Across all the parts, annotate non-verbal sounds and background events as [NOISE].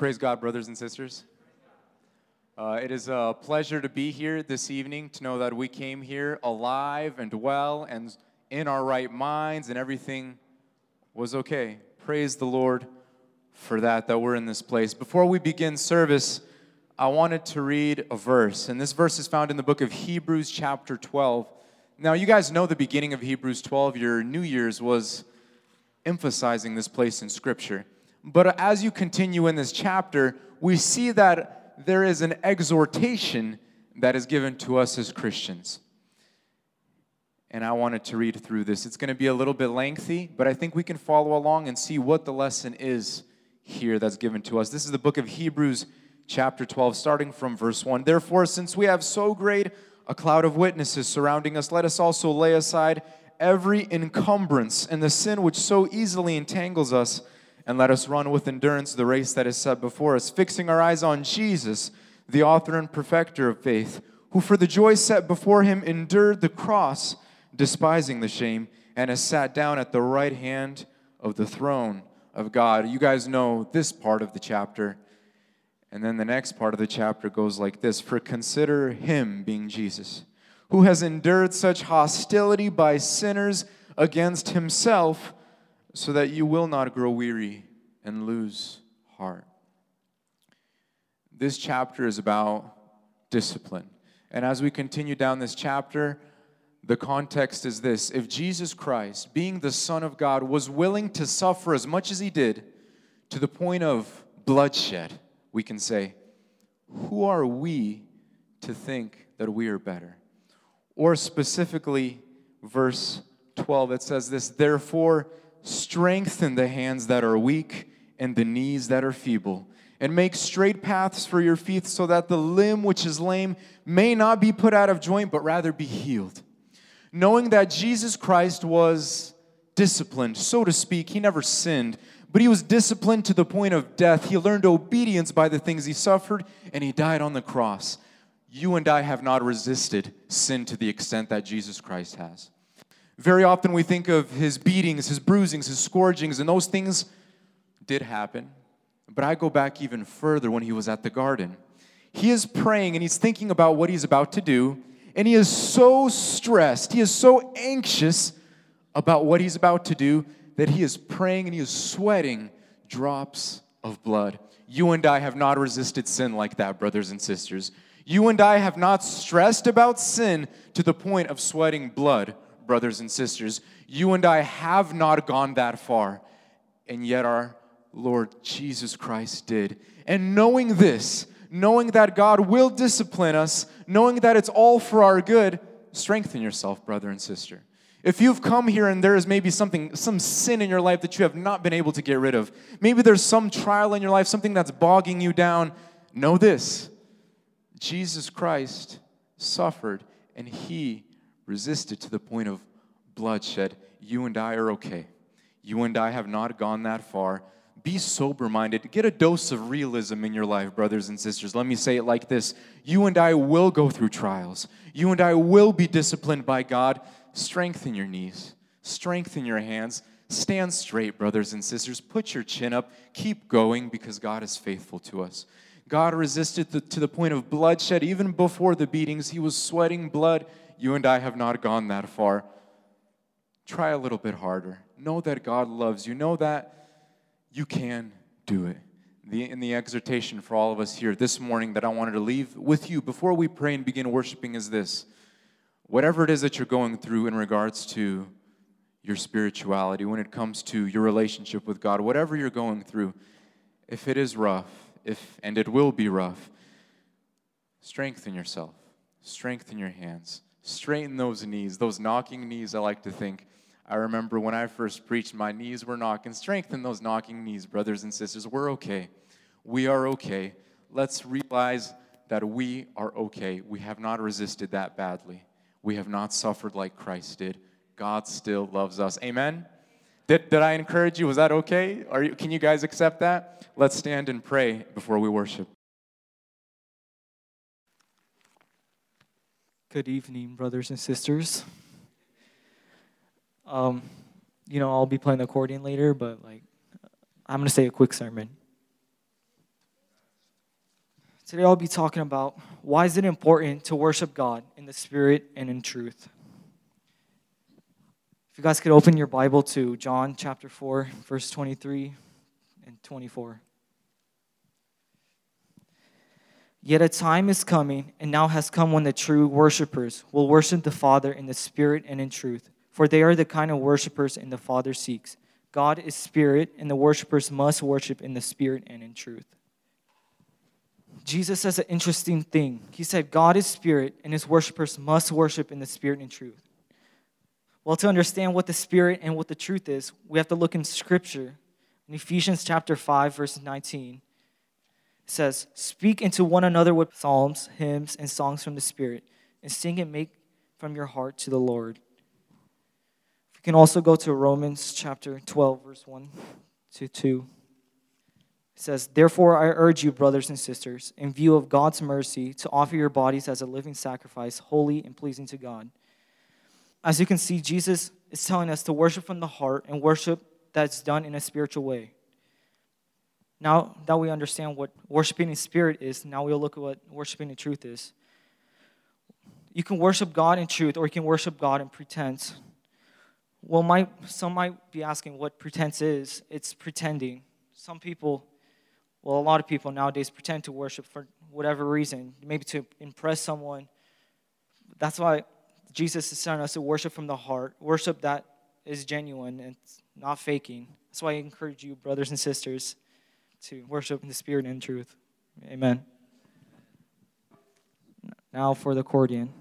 Praise God, brothers and sisters. Uh, it is a pleasure to be here this evening to know that we came here alive and well and in our right minds and everything was okay. Praise the Lord for that, that we're in this place. Before we begin service, I wanted to read a verse, and this verse is found in the book of Hebrews, chapter 12. Now, you guys know the beginning of Hebrews 12. Your New Year's was emphasizing this place in Scripture. But as you continue in this chapter, we see that there is an exhortation that is given to us as Christians. And I wanted to read through this. It's going to be a little bit lengthy, but I think we can follow along and see what the lesson is here that's given to us. This is the book of Hebrews, chapter 12, starting from verse 1. Therefore, since we have so great a cloud of witnesses surrounding us, let us also lay aside every encumbrance and the sin which so easily entangles us and let us run with endurance the race that is set before us, fixing our eyes on Jesus, the author and perfecter of faith, who for the joy set before him endured the cross, despising the shame, and has sat down at the right hand of the throne of God. You guys know this part of the chapter. And then the next part of the chapter goes like this For consider him being Jesus, who has endured such hostility by sinners against himself so that you will not grow weary and lose heart. This chapter is about discipline. And as we continue down this chapter, the context is this if Jesus Christ, being the Son of God, was willing to suffer as much as he did to the point of bloodshed, we can say, who are we to think that we are better? Or specifically, verse 12, it says this Therefore, strengthen the hands that are weak and the knees that are feeble, and make straight paths for your feet, so that the limb which is lame may not be put out of joint, but rather be healed. Knowing that Jesus Christ was disciplined, so to speak, he never sinned, but he was disciplined to the point of death. He learned obedience by the things he suffered, and he died on the cross. You and I have not resisted sin to the extent that Jesus Christ has. Very often we think of his beatings, his bruisings, his scourgings, and those things did happen. But I go back even further when he was at the garden. He is praying and he's thinking about what he's about to do, and he is so stressed, he is so anxious about what he's about to do that he is praying and he is sweating drops of blood. You and I have not resisted sin like that, brothers and sisters. You and I have not stressed about sin to the point of sweating blood brothers and sisters. You and I have not gone that far, and yet our Lord Jesus Christ did. And knowing this, knowing that God will discipline us, knowing that it's all for our good, strengthen yourself, brother and sister. If you've come here and there is maybe something, some sin in your life that you have not been able to get rid of, maybe there's some trial in your life, something that's bogging you down, know this Jesus Christ suffered and he resisted to the point of bloodshed, you and I are okay. You and I have not gone that far. Be sober minded. Get a dose of realism in your life, brothers and sisters. Let me say it like this You and I will go through trials. You and I will be disciplined by God. Strengthen your knees, strengthen your hands. Stand straight, brothers and sisters. Put your chin up. Keep going because God is faithful to us. God resisted the, to the point of bloodshed even before the beatings. He was sweating blood. You and I have not gone that far. Try a little bit harder. Know that God loves you. Know that you can do it. The, in the exhortation for all of us here this morning that I wanted to leave with you before we pray and begin worshiping is this whatever it is that you're going through in regards to your spirituality, when it comes to your relationship with God, whatever you're going through, if it is rough, if and it will be rough, strengthen yourself, strengthen your hands, straighten those knees, those knocking knees, I like to think. I remember when I first preached, my knees were knocking. Strengthen those knocking knees, brothers and sisters. We're okay. We are okay. Let's realize that we are okay. We have not resisted that badly. We have not suffered like Christ did. God still loves us. Amen? Did, did I encourage you? Was that okay? Are you, can you guys accept that? Let's stand and pray before we worship. Good evening, brothers and sisters. Um, you know, I'll be playing the accordion later, but like, I'm gonna say a quick sermon. Today I'll be talking about why is it important to worship God in the spirit and in truth. If you guys could open your Bible to John chapter 4, verse 23 and 24. Yet a time is coming, and now has come when the true worshipers will worship the Father in the Spirit and in truth, for they are the kind of worshipers in the Father seeks. God is Spirit, and the worshipers must worship in the Spirit and in truth. Jesus says an interesting thing. He said, God is Spirit, and his worshipers must worship in the Spirit and truth. Well, to understand what the Spirit and what the truth is, we have to look in Scripture. In Ephesians chapter 5, verse 19, says, Speak into one another with psalms, hymns, and songs from the Spirit, and sing and make from your heart to the Lord. We can also go to Romans chapter 12, verse 1 to 2. It says, Therefore, I urge you, brothers and sisters, in view of God's mercy, to offer your bodies as a living sacrifice, holy and pleasing to God. As you can see, Jesus is telling us to worship from the heart and worship that's done in a spiritual way. Now that we understand what worshiping in spirit is, now we'll look at what worshiping in truth is. You can worship God in truth, or you can worship God in pretense. Well, my, some might be asking what pretense is. It's pretending. Some people, well, a lot of people nowadays pretend to worship for whatever reason, maybe to impress someone. That's why Jesus is telling us to worship from the heart, worship that is genuine and not faking. That's why I encourage you, brothers and sisters, to worship in the spirit and truth. Amen. Now for the accordion.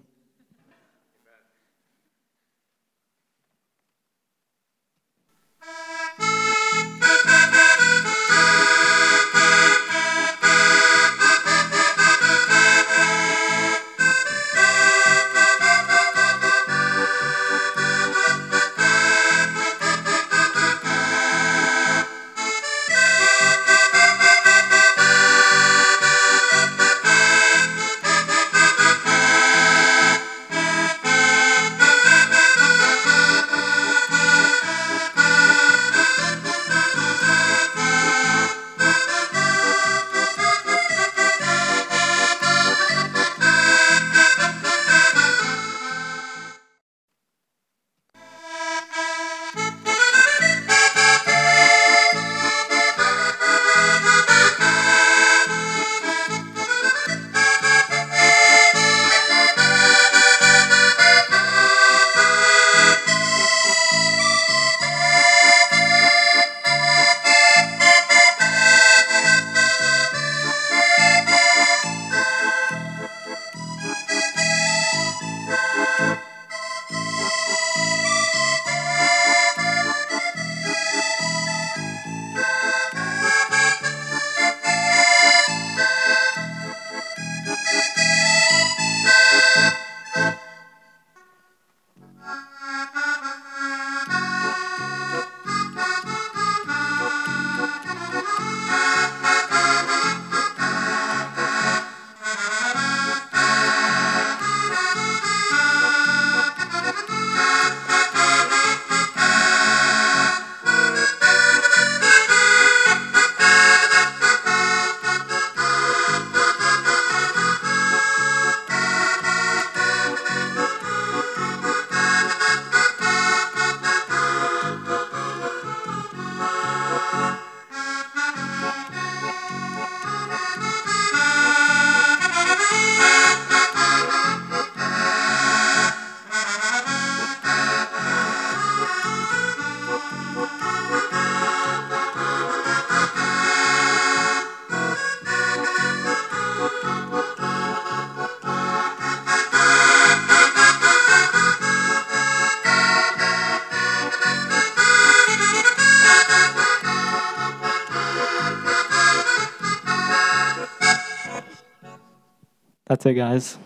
That's guys.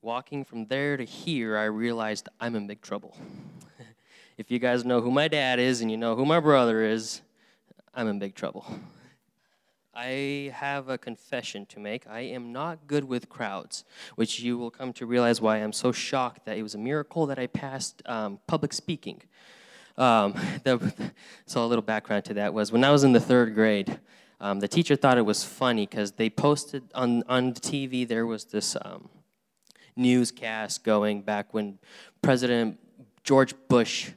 Walking from there to here, I realized I'm in big trouble. [LAUGHS] if you guys know who my dad is and you know who my brother is, I'm in big trouble. I have a confession to make. I am not good with crowds, which you will come to realize why I'm so shocked that it was a miracle that I passed um, public speaking. Um, [LAUGHS] the, [LAUGHS] so, a little background to that was when I was in the third grade, um, the teacher thought it was funny because they posted on, on the TV, there was this um, newscast going back when President George Bush,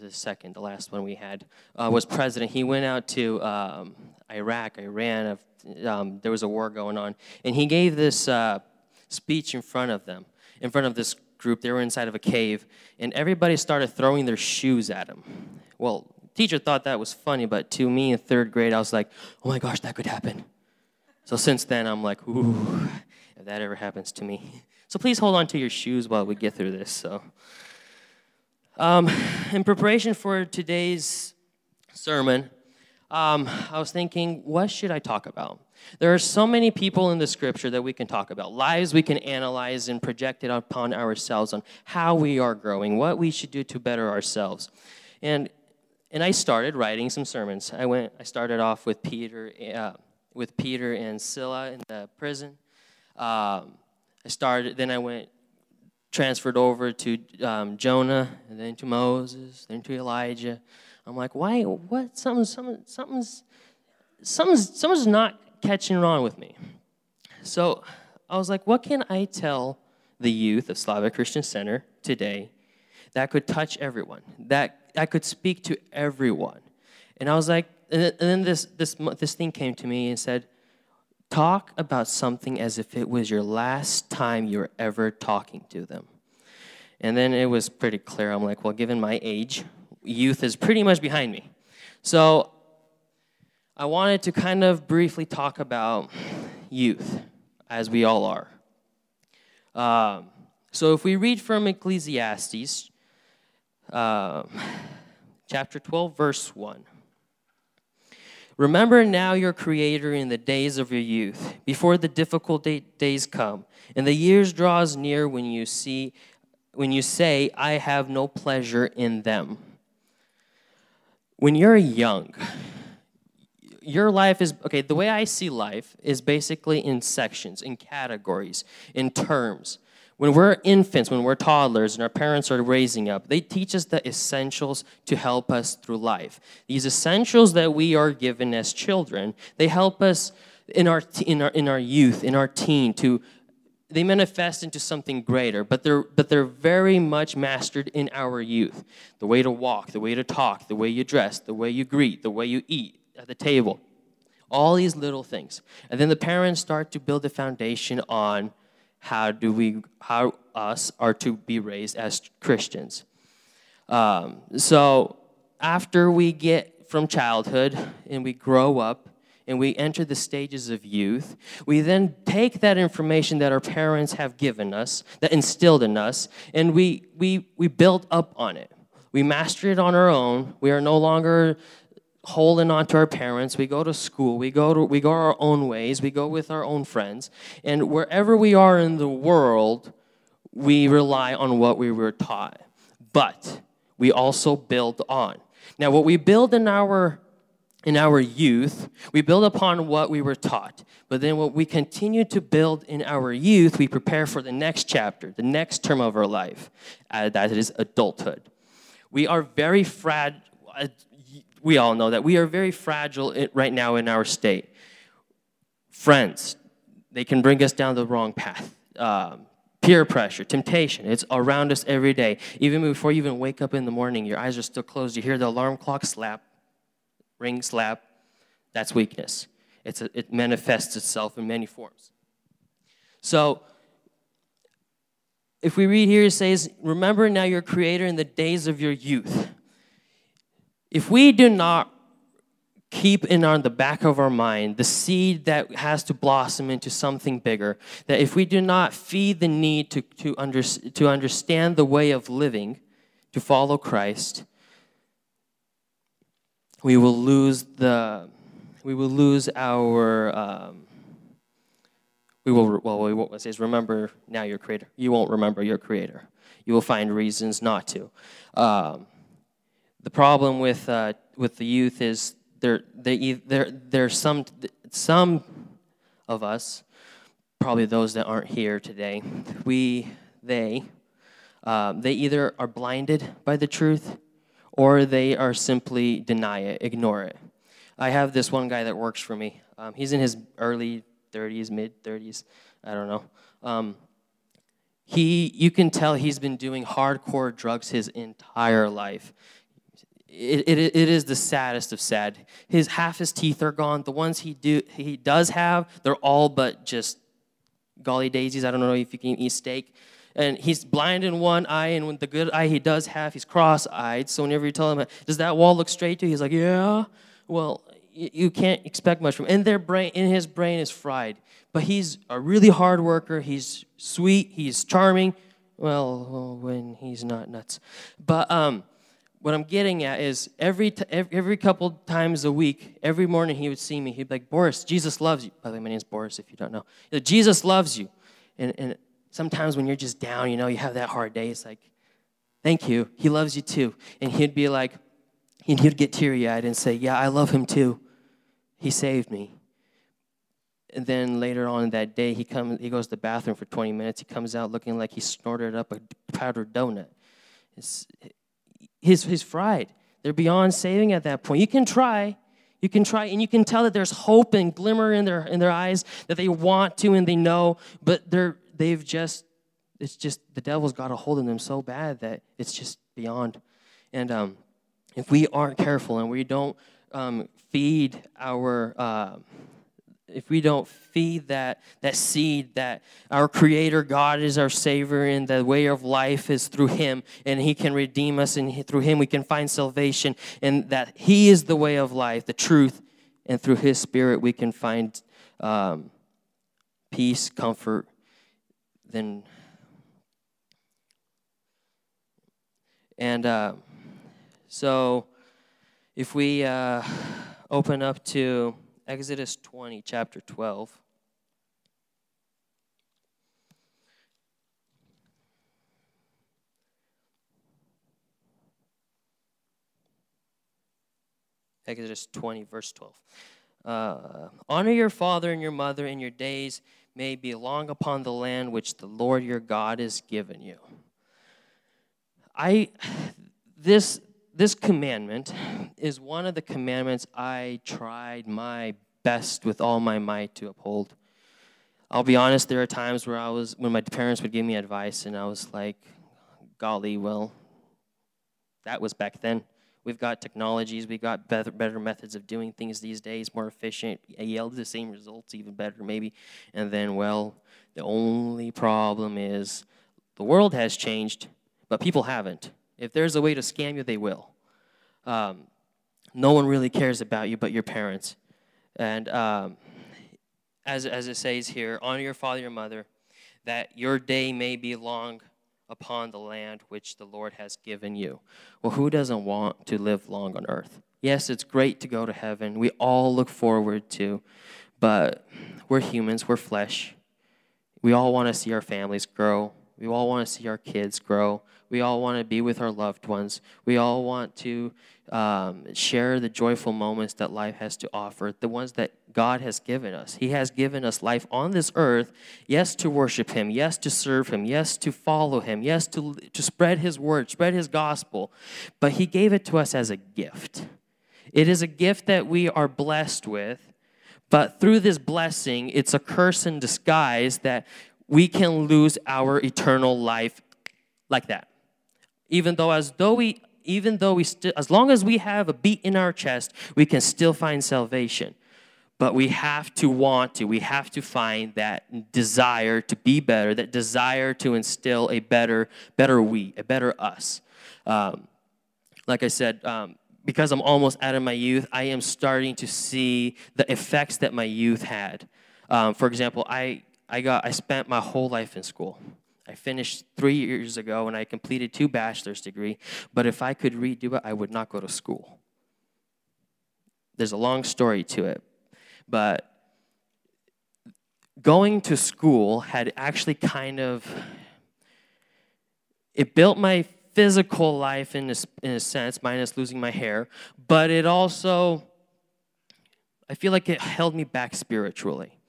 the second, the last one we had, uh, was president. He went out to um, Iraq, Iran, um, there was a war going on, and he gave this uh, speech in front of them, in front of this group. They were inside of a cave, and everybody started throwing their shoes at him. Well, teacher thought that was funny, but to me in third grade, I was like, oh my gosh, that could happen. So since then, I'm like, ooh, if that ever happens to me. So please hold on to your shoes while we get through this. So, um, in preparation for today's sermon, um, I was thinking, what should I talk about? There are so many people in the scripture that we can talk about, lives we can analyze and project it upon ourselves on how we are growing, what we should do to better ourselves. And, and I started writing some sermons. I, went, I started off with Peter, uh, with Peter and Silas in the prison. Um, I started, then I went, transferred over to um, Jonah, and then to Moses, then to Elijah. I'm like, why? What? Something, something, something's, something's, something's not catching on with me. So I was like, what can I tell the youth of Slavic Christian Center today that could touch everyone, that I could speak to everyone? And I was like, and then this, this, this thing came to me and said, talk about something as if it was your last time you were ever talking to them. And then it was pretty clear. I'm like, well, given my age, youth is pretty much behind me. So I wanted to kind of briefly talk about youth, as we all are. Um, so if we read from Ecclesiastes, uh, chapter 12, verse 1. Remember now your Creator in the days of your youth, before the difficult day, days come, and the years draws near when you see, when you say, "I have no pleasure in them." When you're young, your life is okay. The way I see life is basically in sections, in categories, in terms. When we're infants, when we're toddlers, and our parents are raising up, they teach us the essentials to help us through life. These essentials that we are given as children, they help us in our, in our, in our youth, in our teen, to they manifest into something greater, but they're, but they're very much mastered in our youth. The way to walk, the way to talk, the way you dress, the way you greet, the way you eat at the table. All these little things. And then the parents start to build the foundation on how do we, how us are to be raised as Christians. Um, so after we get from childhood and we grow up, and we enter the stages of youth, we then take that information that our parents have given us, that instilled in us, and we, we, we build up on it. We master it on our own. We are no longer holding on to our parents. We go to school. We go, to, we go our own ways. We go with our own friends. And wherever we are in the world, we rely on what we were taught. But we also build on. Now, what we build in our in our youth, we build upon what we were taught. But then, what we continue to build in our youth, we prepare for the next chapter, the next term of our life, uh, that is adulthood. We are very fragile. Uh, we all know that we are very fragile right now in our state. Friends, they can bring us down the wrong path. Um, peer pressure, temptation, it's around us every day. Even before you even wake up in the morning, your eyes are still closed. You hear the alarm clock slap ring slap, that's weakness. It's a, it manifests itself in many forms. So, if we read here, it says, Remember now your Creator in the days of your youth. If we do not keep in on the back of our mind the seed that has to blossom into something bigger, that if we do not feed the need to, to, under, to understand the way of living, to follow Christ, we will lose the we will lose our um, we will well we will, it says remember now your creator. You won't remember your creator. You will find reasons not to. Um, the problem with uh, with the youth is there they there there's some some of us, probably those that aren't here today, we, they, um, they either are blinded by the truth or they are simply deny it, ignore it. I have this one guy that works for me. Um, he's in his early 30s, mid 30s, I don't know. Um, he, you can tell he's been doing hardcore drugs his entire life. It, it, it is the saddest of sad. His half his teeth are gone. The ones he do he does have, they're all but just golly daisies. I don't know if you can eat steak. And he's blind in one eye, and when the good eye he does have, he's cross-eyed. So whenever you tell him, "Does that wall look straight to you?" He's like, "Yeah." Well, you can't expect much from him. And their brain, in his brain, is fried. But he's a really hard worker. He's sweet. He's charming. Well, when he's not nuts. But um, what I'm getting at is every, t- every couple times a week, every morning he would see me. He'd be like, Boris, Jesus loves you. By the way, my name's Boris, if you don't know. Jesus loves you. And, and sometimes when you're just down, you know, you have that hard day, it's like, thank you. He loves you too. And he'd be like, and he'd get teary eyed and say, Yeah, I love him too. He saved me. And then later on that day, he comes, he goes to the bathroom for 20 minutes. He comes out looking like he snorted up a powdered donut. It's, he's, he's fried. They're beyond saving at that point. You can try. You can try, and you can tell that there's hope and glimmer in their, in their eyes that they want to and they know, but they're, they've just, it's just, the devil's got a hold of them so bad that it's just beyond. And um, if we aren't careful and we don't um, feed our uh, if we don't feed that that seed that our creator god is our savior and the way of life is through him and he can redeem us and through him we can find salvation and that he is the way of life the truth and through his spirit we can find um, peace comfort then and uh, so if we uh, open up to Exodus 20, chapter 12. Exodus 20, verse 12. Uh, Honor your father and your mother, in your days may be long upon the land which the Lord your God has given you. I, this, this commandment is one of the commandments I tried my best with all my might to uphold. I'll be honest, there are times where I was, when my parents would give me advice, and I was like, golly, well, that was back then. We've got technologies, we've got better, better methods of doing things these days, more efficient, yield the same results, even better, maybe. And then, well, the only problem is the world has changed, but people haven't. If there's a way to scam you, they will. Um, no one really cares about you but your parents. And um, as, as it says here, honor your father and your mother, that your day may be long upon the land which the Lord has given you. Well, who doesn't want to live long on earth? Yes, it's great to go to heaven. We all look forward to, but we're humans, we're flesh. We all want to see our families grow. We all want to see our kids grow. We all want to be with our loved ones. We all want to um, share the joyful moments that life has to offer, the ones that God has given us. He has given us life on this earth, yes, to worship Him, yes, to serve Him, yes, to follow Him, yes, to, to spread His word, spread His gospel. But He gave it to us as a gift. It is a gift that we are blessed with. But through this blessing, it's a curse in disguise that we can lose our eternal life like that. Even though as though we even though we still as long as we have a beat in our chest, we can still find salvation. But we have to want to, we have to find that desire to be better, that desire to instill a better, better we, a better us. Um, like I said, um, because I'm almost out of my youth, I am starting to see the effects that my youth had. Um, for example, I I got I spent my whole life in school. I finished three years ago and I completed two bachelor's degree. But if I could redo it, I would not go to school. There's a long story to it, but going to school had actually kind of it built my physical life in a, in a sense, minus losing my hair, but it also I feel like it held me back spiritually.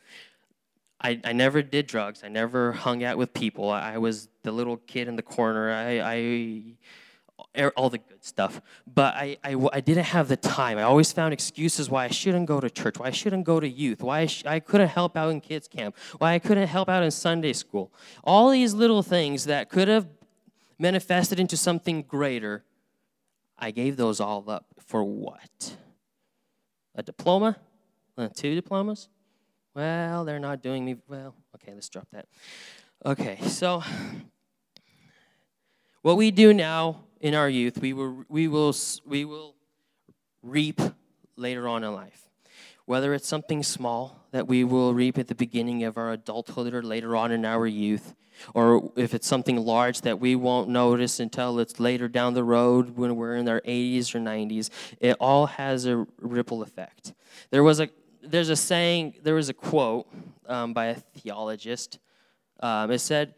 I, I never did drugs. I never hung out with people. I, I was the little kid in the corner. I, I all the good stuff. But I, I, I, didn't have the time. I always found excuses why I shouldn't go to church, why I shouldn't go to youth, why I, sh- I couldn't help out in kids' camp, why I couldn't help out in Sunday school. All these little things that could have manifested into something greater, I gave those all up. For what? A diploma? Uh, two diplomas? Well, they're not doing me well. Okay, let's drop that. Okay, so what we do now in our youth, we will, we will, we will reap later on in life. Whether it's something small that we will reap at the beginning of our adulthood or later on in our youth, or if it's something large that we won't notice until it's later down the road when we're in our 80s or 90s, it all has a ripple effect. There was a there's a saying, there was a quote um, by a theologist. Um, it said,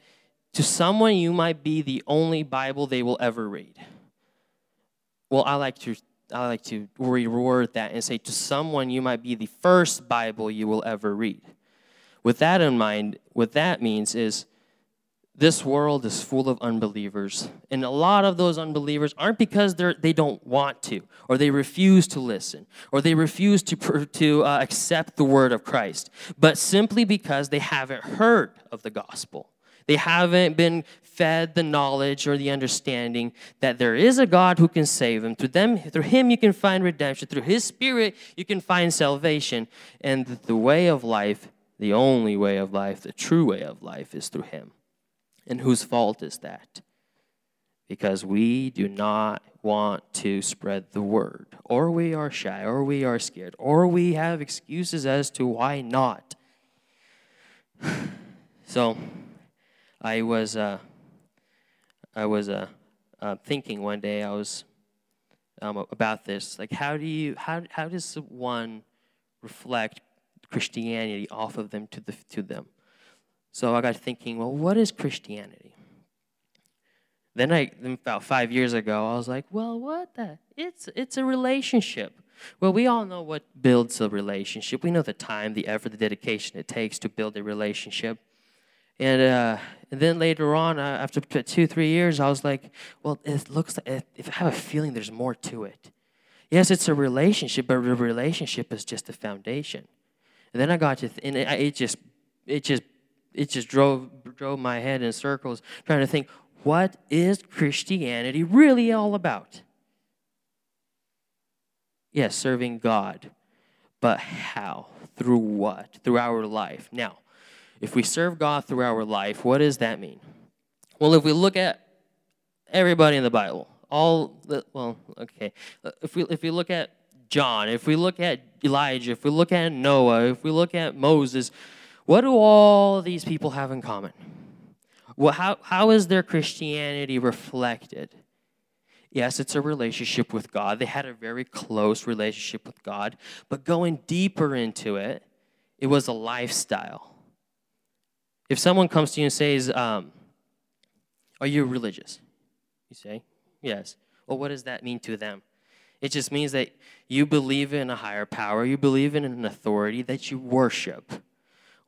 To someone, you might be the only Bible they will ever read. Well, I like to. I like to reword that and say, to someone, you might be the first Bible you will ever read. With that in mind, what that means is this world is full of unbelievers. And a lot of those unbelievers aren't because they're, they don't want to, or they refuse to listen, or they refuse to, to uh, accept the word of Christ, but simply because they haven't heard of the gospel. They haven't been fed the knowledge or the understanding that there is a God who can save them. Through them, through Him, you can find redemption. Through His Spirit, you can find salvation. And the way of life, the only way of life, the true way of life, is through Him. And whose fault is that? Because we do not want to spread the word, or we are shy, or we are scared, or we have excuses as to why not. [SIGHS] so, I was, uh, I was uh, uh, thinking one day. I was um, about this, like how do you, how how does one reflect Christianity off of them to the to them? So I got thinking, well, what is Christianity? Then I, about five years ago, I was like, well, what the? It's, it's a relationship. Well, we all know what builds a relationship. We know the time, the effort, the dedication it takes to build a relationship. And, uh, and then later on, uh, after two, three years, I was like, well, it looks like, if I have a feeling there's more to it. Yes, it's a relationship, but a relationship is just a foundation. And then I got to, th- and it, it just, it just it just drove drove my head in circles trying to think what is Christianity really all about? Yes, serving God. But how? Through what? Through our life. Now, if we serve God through our life, what does that mean? Well, if we look at everybody in the Bible, all the, well, okay. If we if we look at John, if we look at Elijah, if we look at Noah, if we look at Moses, what do all these people have in common? Well, how, how is their Christianity reflected? Yes, it's a relationship with God. They had a very close relationship with God. But going deeper into it, it was a lifestyle. If someone comes to you and says, um, Are you religious? You say, Yes. Well, what does that mean to them? It just means that you believe in a higher power, you believe in an authority that you worship.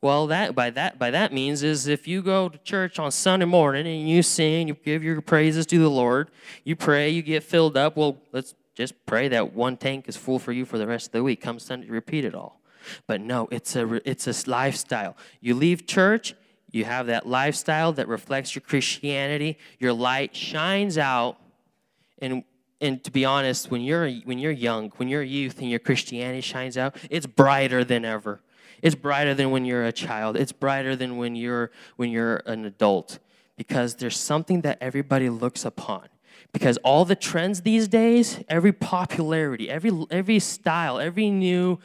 Well, that by that by that means is if you go to church on Sunday morning and you sing, you give your praises to the Lord, you pray, you get filled up. Well, let's just pray that one tank is full for you for the rest of the week. Come Sunday, repeat it all. But no, it's a it's a lifestyle. You leave church, you have that lifestyle that reflects your Christianity. Your light shines out, and and to be honest, when you're when you're young, when you're youth, and your Christianity shines out, it's brighter than ever. It's brighter than when you're a child. It's brighter than when you're when you're an adult because there's something that everybody looks upon. Because all the trends these days, every popularity, every every style, every new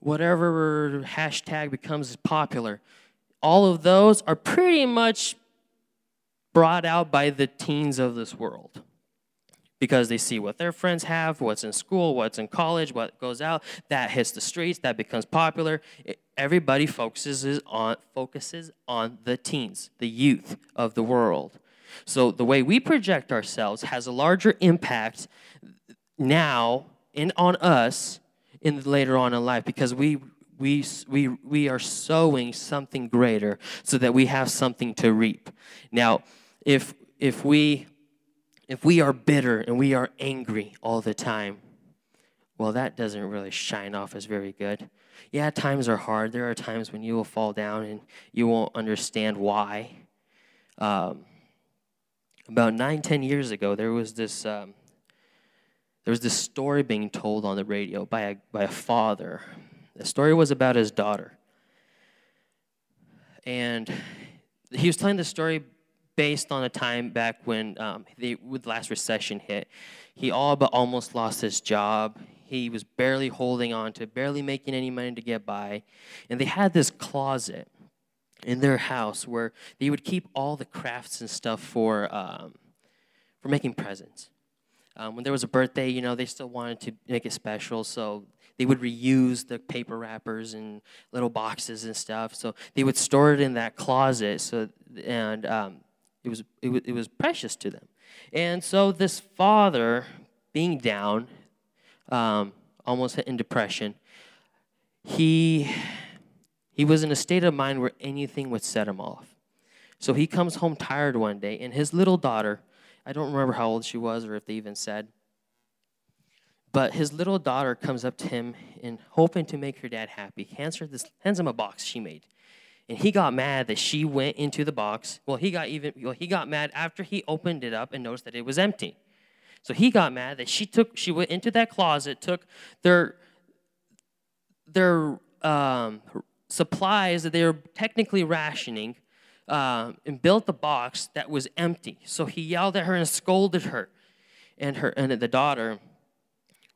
whatever hashtag becomes popular, all of those are pretty much brought out by the teens of this world because they see what their friends have, what's in school, what's in college, what goes out, that hits the streets, that becomes popular. Everybody focuses on focuses on the teens, the youth of the world. So the way we project ourselves has a larger impact now and on us in later on in life because we we, we, we are sowing something greater so that we have something to reap. Now, if, if, we, if we are bitter and we are angry all the time, well, that doesn't really shine off as very good. Yeah, times are hard. There are times when you will fall down and you won't understand why. Um, about nine, ten years ago, there was this um, there was this story being told on the radio by a by a father the story was about his daughter. And he was telling the story based on a time back when um, the last recession hit. He all but almost lost his job. He was barely holding on to, barely making any money to get by. And they had this closet in their house where they would keep all the crafts and stuff for, um, for making presents. Um, when there was a birthday, you know, they still wanted to make it special, so they would reuse the paper wrappers and little boxes and stuff. So they would store it in that closet. So and um, it was it was it was precious to them. And so this father, being down, um, almost in depression, he he was in a state of mind where anything would set him off. So he comes home tired one day, and his little daughter, I don't remember how old she was or if they even said, but his little daughter comes up to him and hoping to make her dad happy, hands, her this, hands him a box she made. And he got mad that she went into the box. Well, he got even well, he got mad after he opened it up and noticed that it was empty. So he got mad that she took she went into that closet, took their their um, supplies that they were technically rationing, uh, and built the box that was empty. So he yelled at her and scolded her, and her and the daughter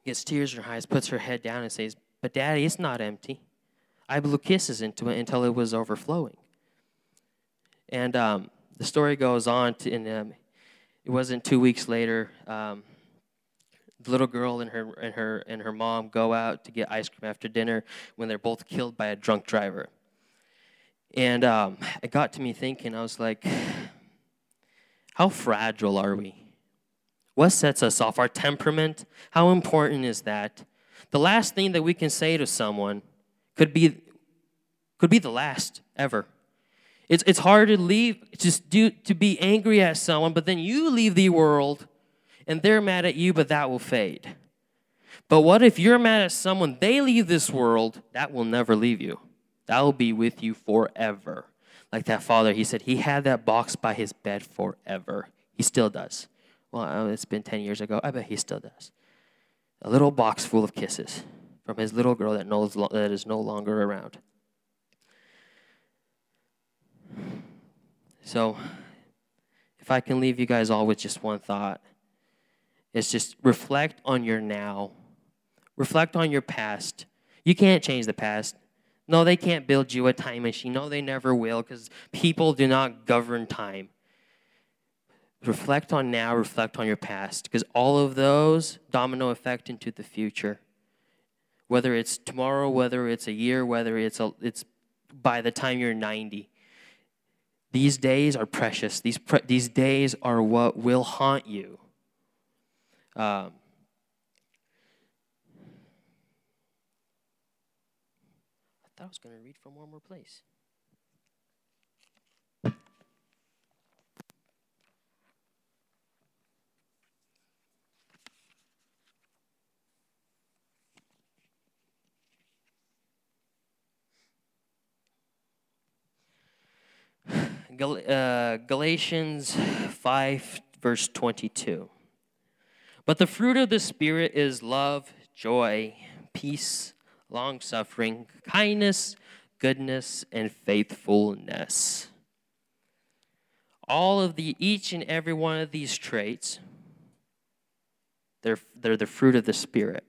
gets tears in her eyes, puts her head down, and says, But daddy, it's not empty. I blew kisses into it until it was overflowing. And um, the story goes on, to, and um, it wasn't two weeks later. Um, the little girl and her and her and her mom go out to get ice cream after dinner when they're both killed by a drunk driver. And um, it got to me thinking. I was like, how fragile are we? What sets us off? Our temperament? How important is that? The last thing that we can say to someone could be, could be the last ever. It's, it's hard to leave, just do, to be angry at someone, but then you leave the world and they're mad at you, but that will fade. But what if you're mad at someone, they leave this world, that will never leave you. That will be with you forever. Like that father, he said he had that box by his bed forever. He still does. Well, uh, it's been 10 years ago. I bet he still does. A little box full of kisses from his little girl that, knows, that is no longer around. So, if I can leave you guys all with just one thought, it's just reflect on your now, reflect on your past. You can't change the past. No, they can't build you a time machine. No, they never will because people do not govern time. Reflect on now, reflect on your past, because all of those domino effect into the future. Whether it's tomorrow, whether it's a year, whether it's a, it's by the time you're 90. These days are precious. These, pre- these days are what will haunt you. Um, I thought I was going to read from one more place. Gal- uh, Galatians 5, verse 22. But the fruit of the Spirit is love, joy, peace, long suffering, kindness, goodness, and faithfulness. All of the, each and every one of these traits, they're, they're the fruit of the Spirit.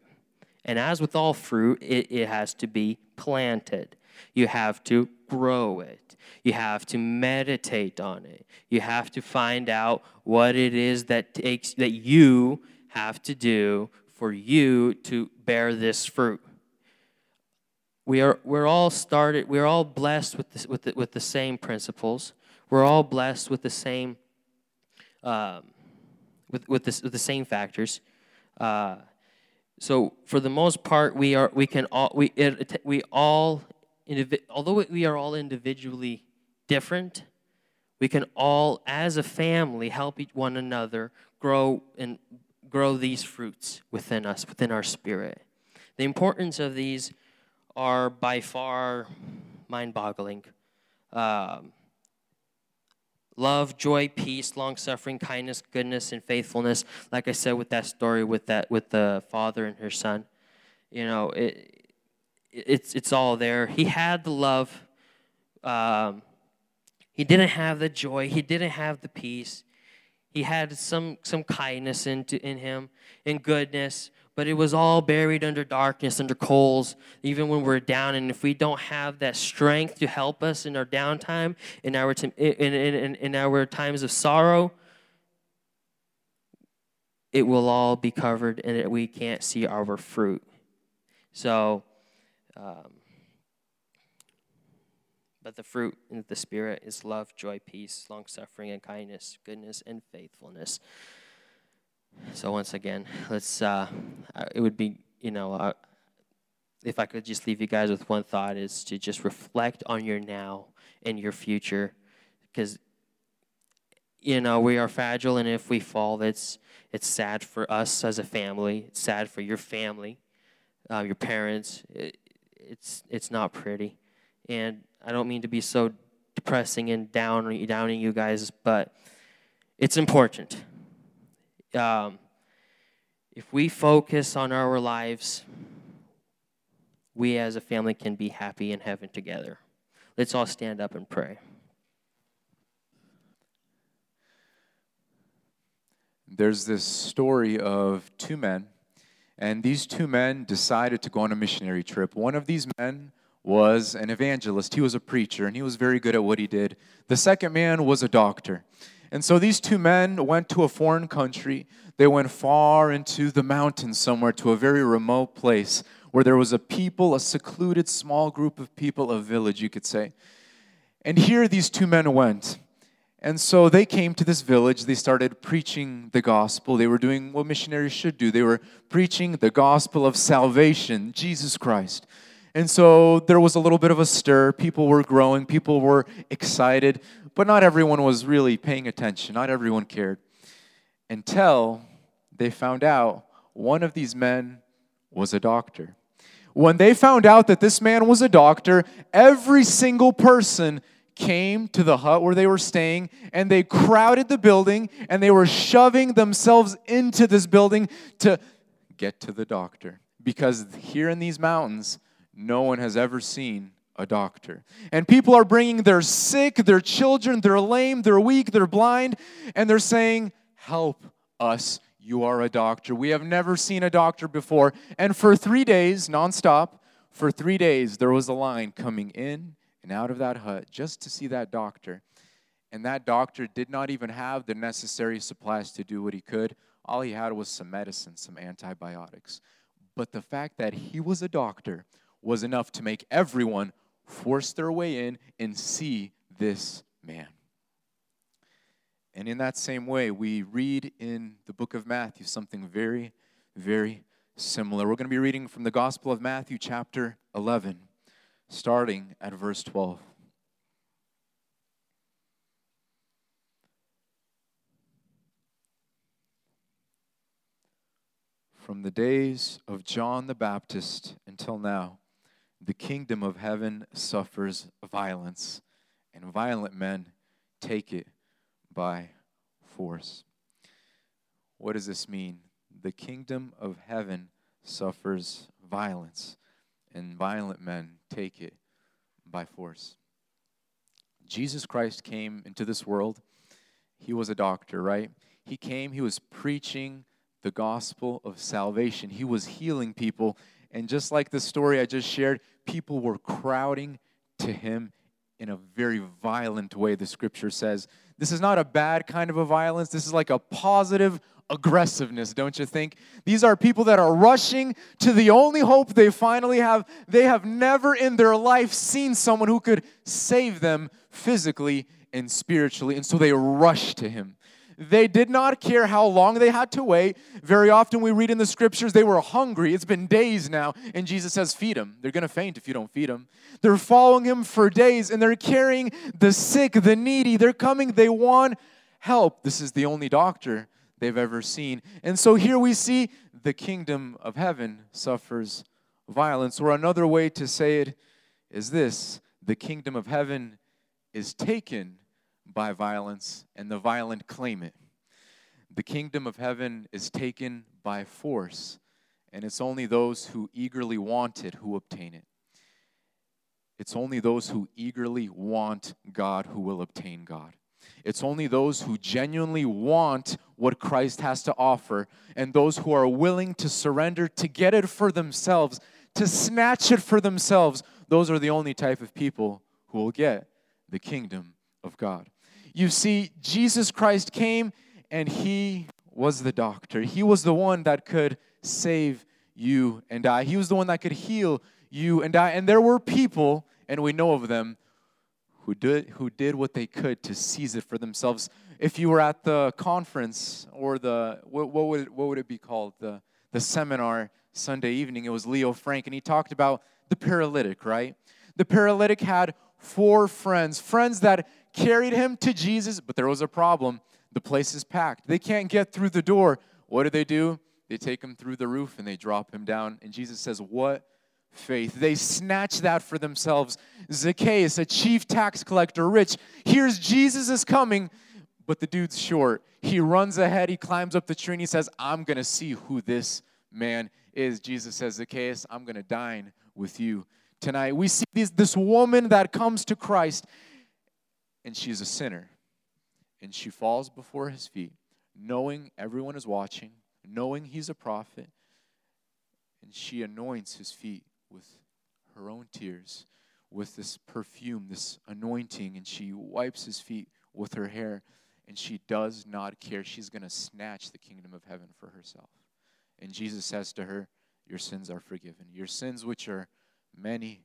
And as with all fruit, it, it has to be planted. You have to grow it. You have to meditate on it. You have to find out what it is that takes that you have to do for you to bear this fruit. We are we're all started. We're all blessed with with the, with the same principles. We're all blessed with the same um, with with, this, with the same factors. Uh, So for the most part, we are we can all we it, we all although we are all individually different, we can all as a family help one another grow and grow these fruits within us, within our spirit. The importance of these are by far mind-boggling. Um, love, joy, peace, long suffering, kindness, goodness, and faithfulness. Like I said with that story with that with the father and her son, you know, it, it's it's all there. He had the love. Um, he didn't have the joy. He didn't have the peace. He had some some kindness into in him and goodness, but it was all buried under darkness, under coals, even when we're down. And if we don't have that strength to help us in our downtime, in our, in, in, in, in our times of sorrow, it will all be covered and we can't see our fruit. So, um, but the fruit in the Spirit is love, joy, peace, long suffering, and kindness, goodness, and faithfulness. So once again, let's. Uh, it would be you know, uh, if I could just leave you guys with one thought is to just reflect on your now and your future, because you know we are fragile, and if we fall, it's it's sad for us as a family. It's sad for your family, uh, your parents. It, it's it's not pretty, and I don't mean to be so depressing and down downing you guys, but it's important um, if we focus on our lives, we as a family can be happy in heaven together. Let's all stand up and pray. There's this story of two men, and these two men decided to go on a missionary trip. One of these men was an evangelist, he was a preacher, and he was very good at what he did. The second man was a doctor. And so these two men went to a foreign country. They went far into the mountains somewhere to a very remote place where there was a people, a secluded small group of people, a village, you could say. And here these two men went. And so they came to this village. They started preaching the gospel. They were doing what missionaries should do. They were preaching the gospel of salvation, Jesus Christ. And so there was a little bit of a stir. People were growing, people were excited. But not everyone was really paying attention, not everyone cared. Until they found out one of these men was a doctor. When they found out that this man was a doctor, every single person came to the hut where they were staying and they crowded the building and they were shoving themselves into this building to get to the doctor. Because here in these mountains, no one has ever seen a doctor. And people are bringing their sick, their children, they're lame, they're weak, they're blind, and they're saying, Help us. You are a doctor. We have never seen a doctor before. And for three days, nonstop, for three days, there was a line coming in and out of that hut just to see that doctor. And that doctor did not even have the necessary supplies to do what he could. All he had was some medicine, some antibiotics. But the fact that he was a doctor was enough to make everyone force their way in and see this man. And in that same way, we read in the book of Matthew something very, very similar. We're going to be reading from the Gospel of Matthew, chapter 11, starting at verse 12. From the days of John the Baptist until now, the kingdom of heaven suffers violence, and violent men take it by force. What does this mean? The kingdom of heaven suffers violence, and violent men take it by force. Jesus Christ came into this world. He was a doctor, right? He came, he was preaching the gospel of salvation. He was healing people and just like the story I just shared, people were crowding to him in a very violent way, the scripture says. This is not a bad kind of a violence. This is like a positive aggressiveness, don't you think? These are people that are rushing to the only hope they finally have. They have never in their life seen someone who could save them physically and spiritually, and so they rush to him. They did not care how long they had to wait. Very often we read in the scriptures they were hungry. It's been days now, and Jesus says, Feed them. They're going to faint if you don't feed them. They're following him for days, and they're carrying the sick, the needy. They're coming, they want help. This is the only doctor they've ever seen. And so here we see the kingdom of heaven suffers violence. Or another way to say it is this the kingdom of heaven is taken by violence, and the violent claim it. The kingdom of heaven is taken by force, and it's only those who eagerly want it who obtain it. It's only those who eagerly want God who will obtain God. It's only those who genuinely want what Christ has to offer and those who are willing to surrender to get it for themselves, to snatch it for themselves. Those are the only type of people who will get the kingdom of God. You see, Jesus Christ came and he was the doctor. He was the one that could save you and I. He was the one that could heal you and I. And there were people, and we know of them, who did, who did what they could to seize it for themselves. If you were at the conference or the, what, what, would, what would it be called? The, the seminar Sunday evening, it was Leo Frank, and he talked about the paralytic, right? The paralytic had four friends, friends that carried him to Jesus, but there was a problem. The place is packed. They can't get through the door. What do they do? They take him through the roof and they drop him down. And Jesus says, What faith? They snatch that for themselves. Zacchaeus, a chief tax collector, rich, hears Jesus is coming, but the dude's short. He runs ahead, he climbs up the tree, and he says, I'm going to see who this man is. Jesus says, Zacchaeus, I'm going to dine with you tonight. We see this, this woman that comes to Christ and she's a sinner. And she falls before his feet, knowing everyone is watching, knowing he's a prophet. And she anoints his feet with her own tears, with this perfume, this anointing, and she wipes his feet with her hair. And she does not care. She's going to snatch the kingdom of heaven for herself. And Jesus says to her, Your sins are forgiven. Your sins, which are many,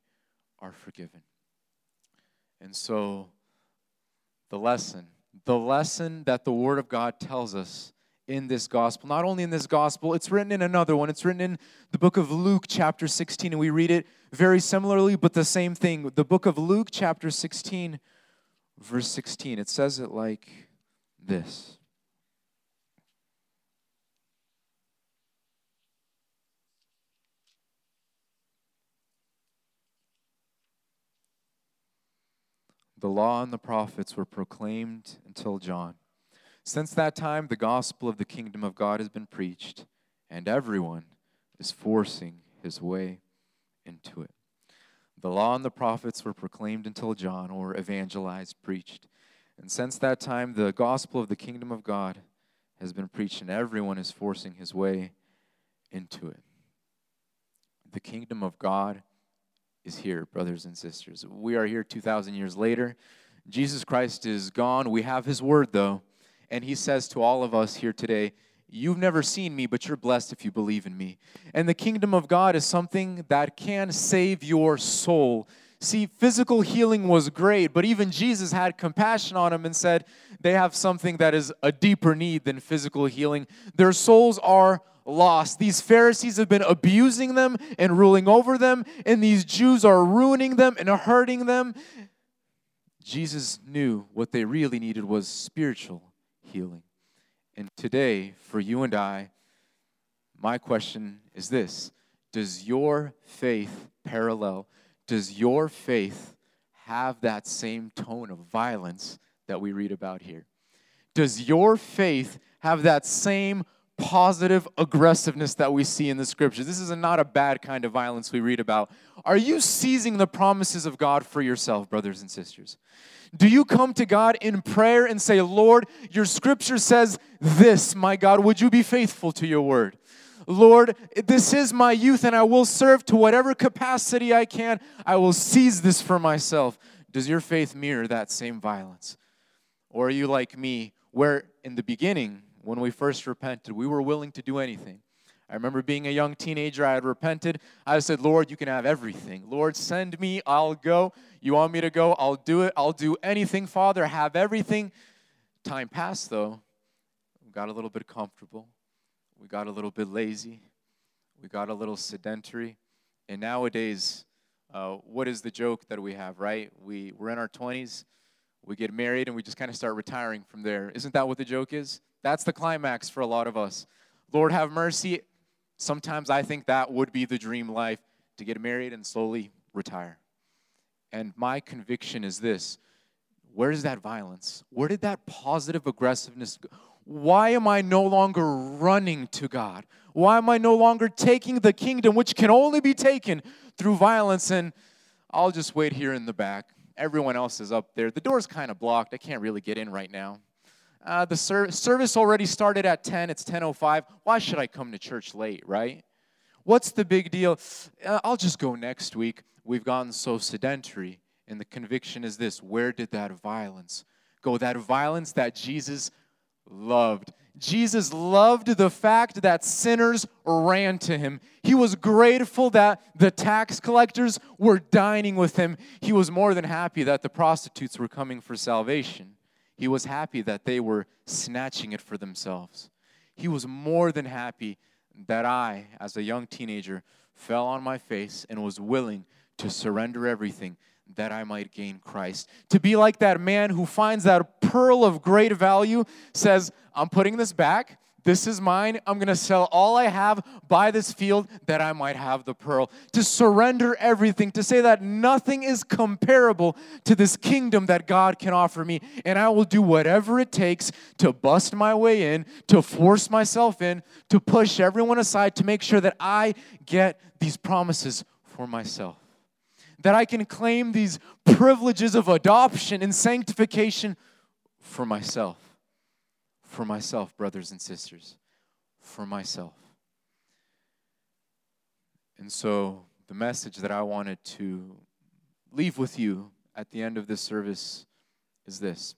are forgiven. And so the lesson, the lesson that the Word of God tells us in this gospel. Not only in this gospel, it's written in another one. It's written in the book of Luke, chapter 16, and we read it very similarly, but the same thing. The book of Luke, chapter 16, verse 16, it says it like this. The law and the prophets were proclaimed until John. Since that time, the gospel of the kingdom of God has been preached, and everyone is forcing his way into it. The law and the prophets were proclaimed until John, or evangelized, preached. And since that time, the gospel of the kingdom of God has been preached, and everyone is forcing his way into it. The kingdom of God is here, brothers and sisters. We are here 2,000 years later. Jesus Christ is gone. We have his word, though. And he says to all of us here today, You've never seen me, but you're blessed if you believe in me. And the kingdom of God is something that can save your soul. See, physical healing was great, but even Jesus had compassion on them and said they have something that is a deeper need than physical healing. Their souls are lost. These Pharisees have been abusing them and ruling over them, and these Jews are ruining them and hurting them. Jesus knew what they really needed was spiritual healing. And today, for you and I, my question is this Does your faith parallel? Does your faith have that same tone of violence that we read about here? Does your faith have that same positive aggressiveness that we see in the scriptures. This is not a bad kind of violence we read about. Are you seizing the promises of God for yourself, brothers and sisters? Do you come to God in prayer and say, Lord, your scripture says this, my God, would you be faithful to your word? Lord, this is my youth and I will serve to whatever capacity I can. I will seize this for myself. Does your faith mirror that same violence? Or are you like me, where in the beginning, when we first repented, we were willing to do anything. I remember being a young teenager, I had repented. I said, Lord, you can have everything. Lord, send me, I'll go. You want me to go, I'll do it. I'll do anything, Father, have everything. Time passed, though, we got a little bit comfortable, we got a little bit lazy, we got a little sedentary, and nowadays, uh, what is the joke that we have, right? We, we're in our 20s, we get married, and we just kind of start retiring from there. Isn't that what the joke is? That's the climax for a lot of us. Lord have mercy. Sometimes I think that would be the dream life to get married and slowly retire. And my conviction is this where is that violence? Where did that positive aggressiveness go? Why am I no longer running to God? Why am I no longer taking the kingdom, which can only be taken through violence? And I'll just wait here in the back. Everyone else is up there. The door's kind of blocked. I can't really get in right now. Uh, the ser- service already started at 10. It's 10:05. Why should I come to church late, right? What's the big deal? Uh, I'll just go next week. We've gotten so sedentary. And the conviction is this where did that violence go? That violence that Jesus loved. Jesus loved the fact that sinners ran to him. He was grateful that the tax collectors were dining with him. He was more than happy that the prostitutes were coming for salvation. He was happy that they were snatching it for themselves. He was more than happy that I, as a young teenager, fell on my face and was willing to surrender everything that I might gain Christ. To be like that man who finds that pearl of great value, says, I'm putting this back. This is mine. I'm going to sell all I have, buy this field that I might have the pearl. To surrender everything, to say that nothing is comparable to this kingdom that God can offer me. And I will do whatever it takes to bust my way in, to force myself in, to push everyone aside, to make sure that I get these promises for myself that I can claim these privileges of adoption and sanctification for myself. For myself, brothers and sisters. For myself. And so, the message that I wanted to leave with you at the end of this service is this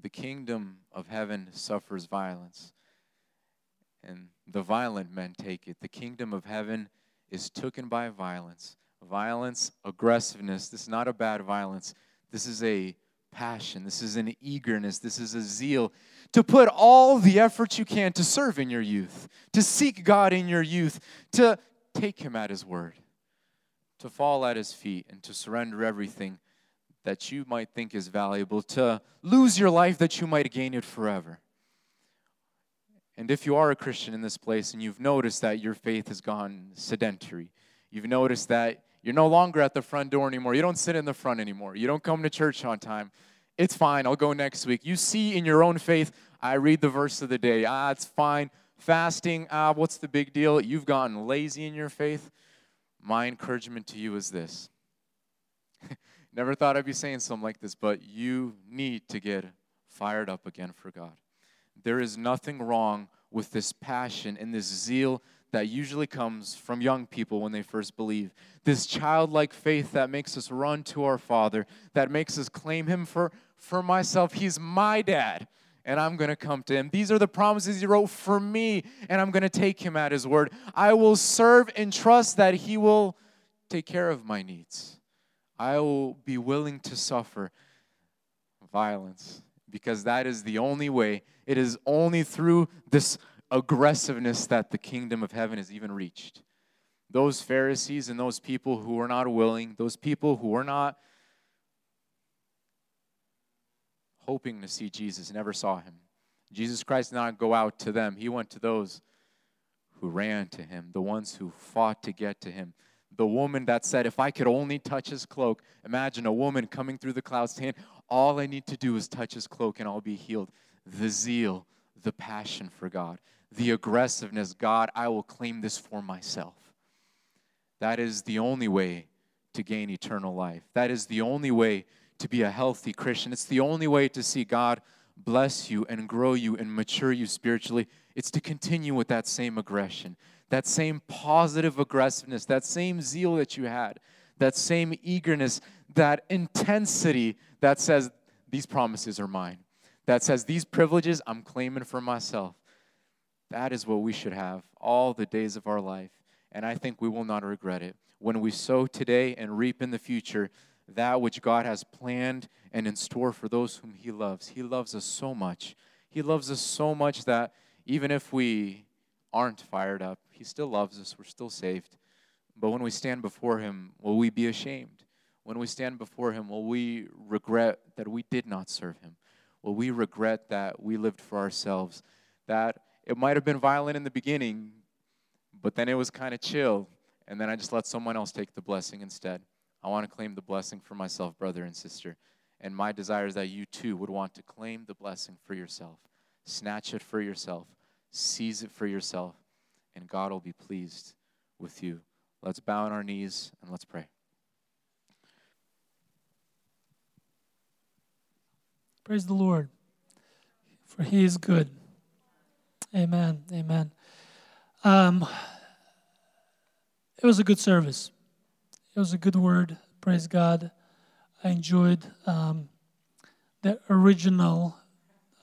The kingdom of heaven suffers violence, and the violent men take it. The kingdom of heaven is taken by violence violence, aggressiveness. This is not a bad violence. This is a passion. This is an eagerness. This is a zeal to put all the effort you can to serve in your youth, to seek God in your youth, to take Him at His word, to fall at His feet, and to surrender everything that you might think is valuable, to lose your life that you might gain it forever. And if you are a Christian in this place and you've noticed that your faith has gone sedentary, you've noticed that you're no longer at the front door anymore. You don't sit in the front anymore. You don't come to church on time. It's fine. I'll go next week. You see in your own faith, I read the verse of the day. Ah, it's fine. Fasting, ah, what's the big deal? You've gotten lazy in your faith. My encouragement to you is this. [LAUGHS] Never thought I'd be saying something like this, but you need to get fired up again for God. There is nothing wrong with this passion and this zeal that usually comes from young people when they first believe. This childlike faith that makes us run to our Father, that makes us claim Him for, for myself. He's my dad, and I'm going to come to Him. These are the promises He wrote for me, and I'm going to take Him at His word. I will serve and trust that He will take care of my needs. I will be willing to suffer violence because that is the only way. It is only through this aggressiveness that the kingdom of heaven has even reached. Those Pharisees and those people who were not willing, those people who were not hoping to see Jesus, never saw him. Jesus Christ did not go out to them, he went to those who ran to him, the ones who fought to get to him. The woman that said, If I could only touch his cloak, imagine a woman coming through the clouds saying, All I need to do is touch his cloak and I'll be healed. The zeal, the passion for God the aggressiveness God, I will claim this for myself. That is the only way to gain eternal life. That is the only way to be a healthy Christian. It's the only way to see God bless you and grow you and mature you spiritually. It's to continue with that same aggression, that same positive aggressiveness, that same zeal that you had, that same eagerness, that intensity that says, These promises are mine, that says, These privileges I'm claiming for myself. That is what we should have all the days of our life. And I think we will not regret it. When we sow today and reap in the future that which God has planned and in store for those whom He loves. He loves us so much. He loves us so much that even if we aren't fired up, He still loves us. We're still saved. But when we stand before Him, will we be ashamed? When we stand before Him, will we regret that we did not serve Him? Will we regret that we lived for ourselves? That it might have been violent in the beginning, but then it was kind of chill, and then I just let someone else take the blessing instead. I want to claim the blessing for myself, brother and sister. And my desire is that you too would want to claim the blessing for yourself, snatch it for yourself, seize it for yourself, and God will be pleased with you. Let's bow on our knees and let's pray. Praise the Lord, for He is good. Amen. Amen. Um, it was a good service. It was a good word. Praise God. I enjoyed um, the original,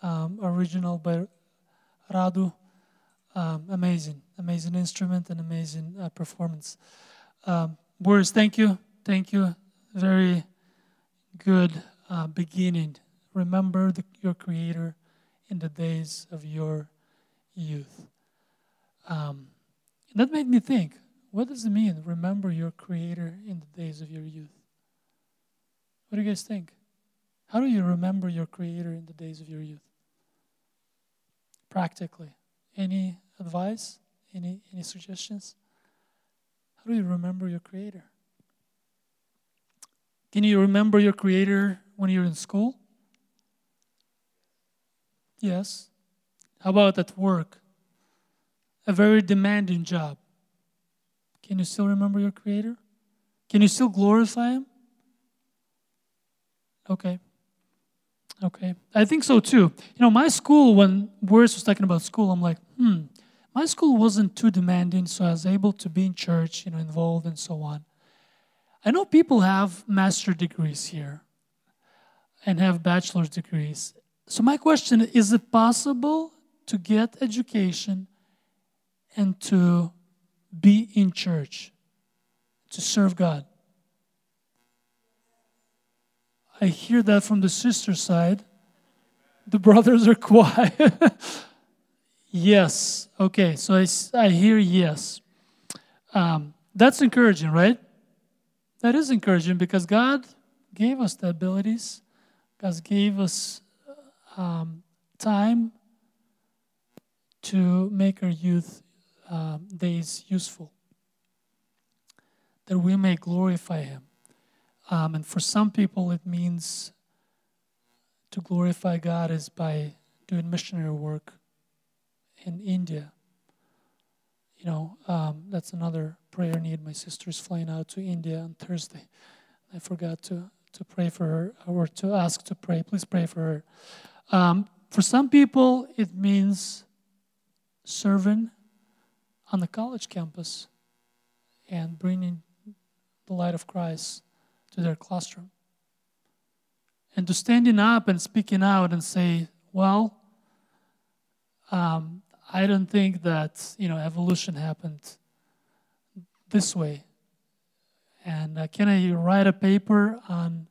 um, original by Radu. Um, amazing, amazing instrument and amazing uh, performance. Um, Boris, thank you, thank you. Very good uh, beginning. Remember the, your Creator in the days of your youth. Um, that made me think what does it mean, remember your Creator in the days of your youth? What do you guys think? How do you remember your Creator in the days of your youth? Practically. Any advice? Any, any suggestions? How do you remember your Creator? Can you remember your Creator when you're in school? Yes. How about at work? A very demanding job. Can you still remember your Creator? Can you still glorify Him? Okay. Okay. I think so too. You know, my school, when Boris was talking about school, I'm like, hmm, my school wasn't too demanding, so I was able to be in church, you know, involved and so on. I know people have master degrees here and have bachelor's degrees. So my question is it possible to get education and to be in church, to serve God? I hear that from the sister side. The [LAUGHS] brothers are quiet. [LAUGHS] yes. Okay, so I, I hear yes. Um, that's encouraging, right? That is encouraging because God gave us the abilities, God gave us um, time to make our youth um, days useful, that we may glorify Him. Um, and for some people, it means to glorify God is by doing missionary work in India. You know, um, that's another prayer need. My sister is flying out to India on Thursday. I forgot to, to pray for her or to ask to pray. Please pray for her. Um, for some people, it means serving on the college campus and bringing the light of Christ to their classroom. And to standing up and speaking out and say, well, um, I don't think that you know evolution happened this way. And uh, can I write a paper on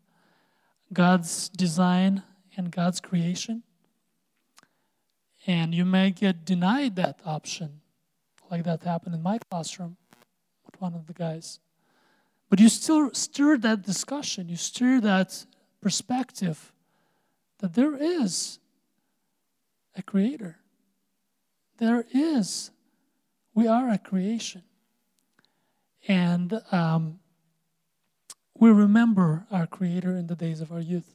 God's design and God's creation? And you may get denied that option, like that happened in my classroom with one of the guys. But you still stir that discussion, you stir that perspective that there is a creator. There is. We are a creation. And um, we remember our creator in the days of our youth.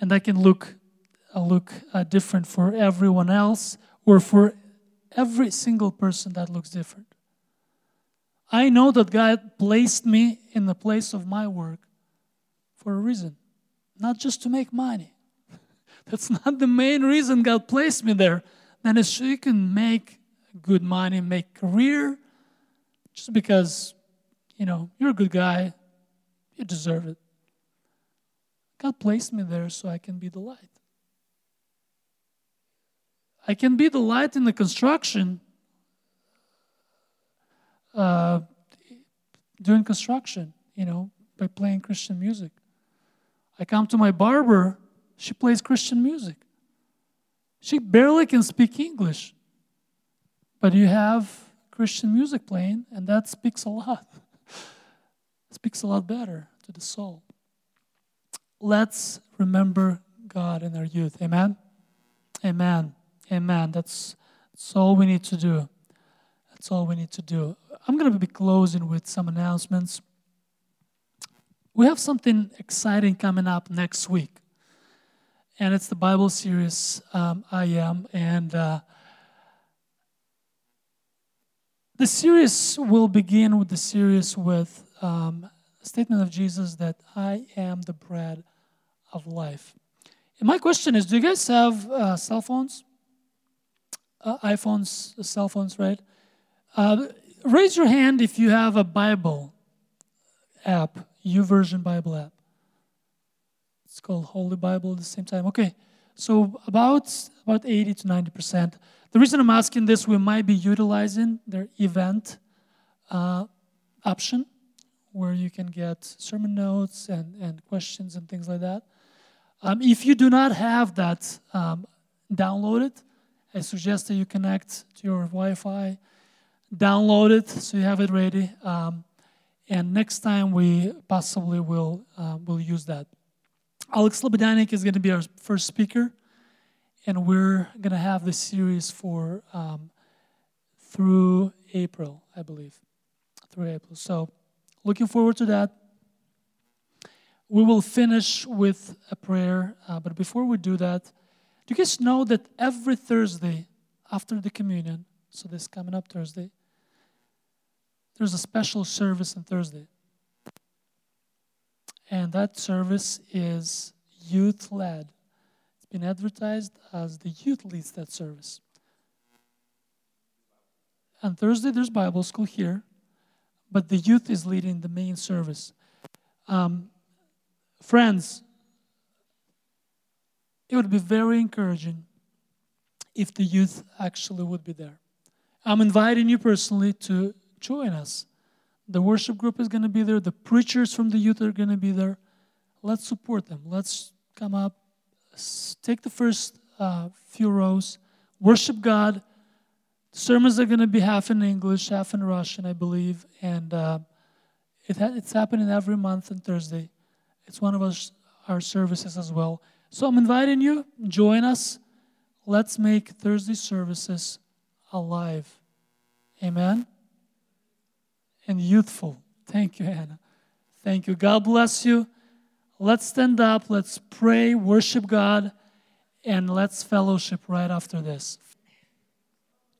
And that can look, uh, look uh, different for everyone else or for every single person that looks different. I know that God placed me in the place of my work for a reason, not just to make money. [LAUGHS] That's not the main reason God placed me there. Then it's so you can make good money, make career, just because, you know, you're a good guy, you deserve it. God placed me there so I can be the light. I can be the light in the construction uh, doing construction, you know, by playing Christian music. I come to my barber, she plays Christian music. She barely can speak English. But you have Christian music playing, and that speaks a lot. [LAUGHS] speaks a lot better to the soul. Let's remember God in our youth. Amen? Amen. Amen. That's, that's all we need to do. That's all we need to do. I'm going to be closing with some announcements. We have something exciting coming up next week, and it's the Bible series um, I Am. And uh, the series will begin with the series with um, a statement of Jesus that I am the bread of life. And my question is do you guys have uh, cell phones? Uh, iPhones, cell phones, right? Uh, raise your hand if you have a Bible app, YouVersion Bible app. It's called Holy Bible at the same time. Okay, so about about 80 to 90 percent. The reason I'm asking this, we might be utilizing their event uh, option, where you can get sermon notes and, and questions and things like that. Um, if you do not have that um, downloaded, I suggest that you connect to your Wi Fi, download it so you have it ready. Um, and next time we possibly will, uh, will use that. Alex Lebedanic is going to be our first speaker, and we're going to have this series for um, through April, I believe. Through April. So, looking forward to that. We will finish with a prayer, uh, but before we do that, do you guys know that every Thursday after the communion, so this coming up Thursday, there's a special service on Thursday. And that service is youth led. It's been advertised as the youth leads that service. On Thursday, there's Bible school here, but the youth is leading the main service. Um, Friends, it would be very encouraging if the youth actually would be there. I'm inviting you personally to join us. The worship group is going to be there, the preachers from the youth are going to be there. Let's support them. Let's come up, take the first uh, few rows, worship God. Sermons are going to be half in English, half in Russian, I believe, and uh, it ha- it's happening every month on Thursday. It's one of us, our services as well. So I'm inviting you, join us. Let's make Thursday services alive. Amen? And youthful. Thank you, Hannah. Thank you. God bless you. Let's stand up, let's pray, worship God, and let's fellowship right after this.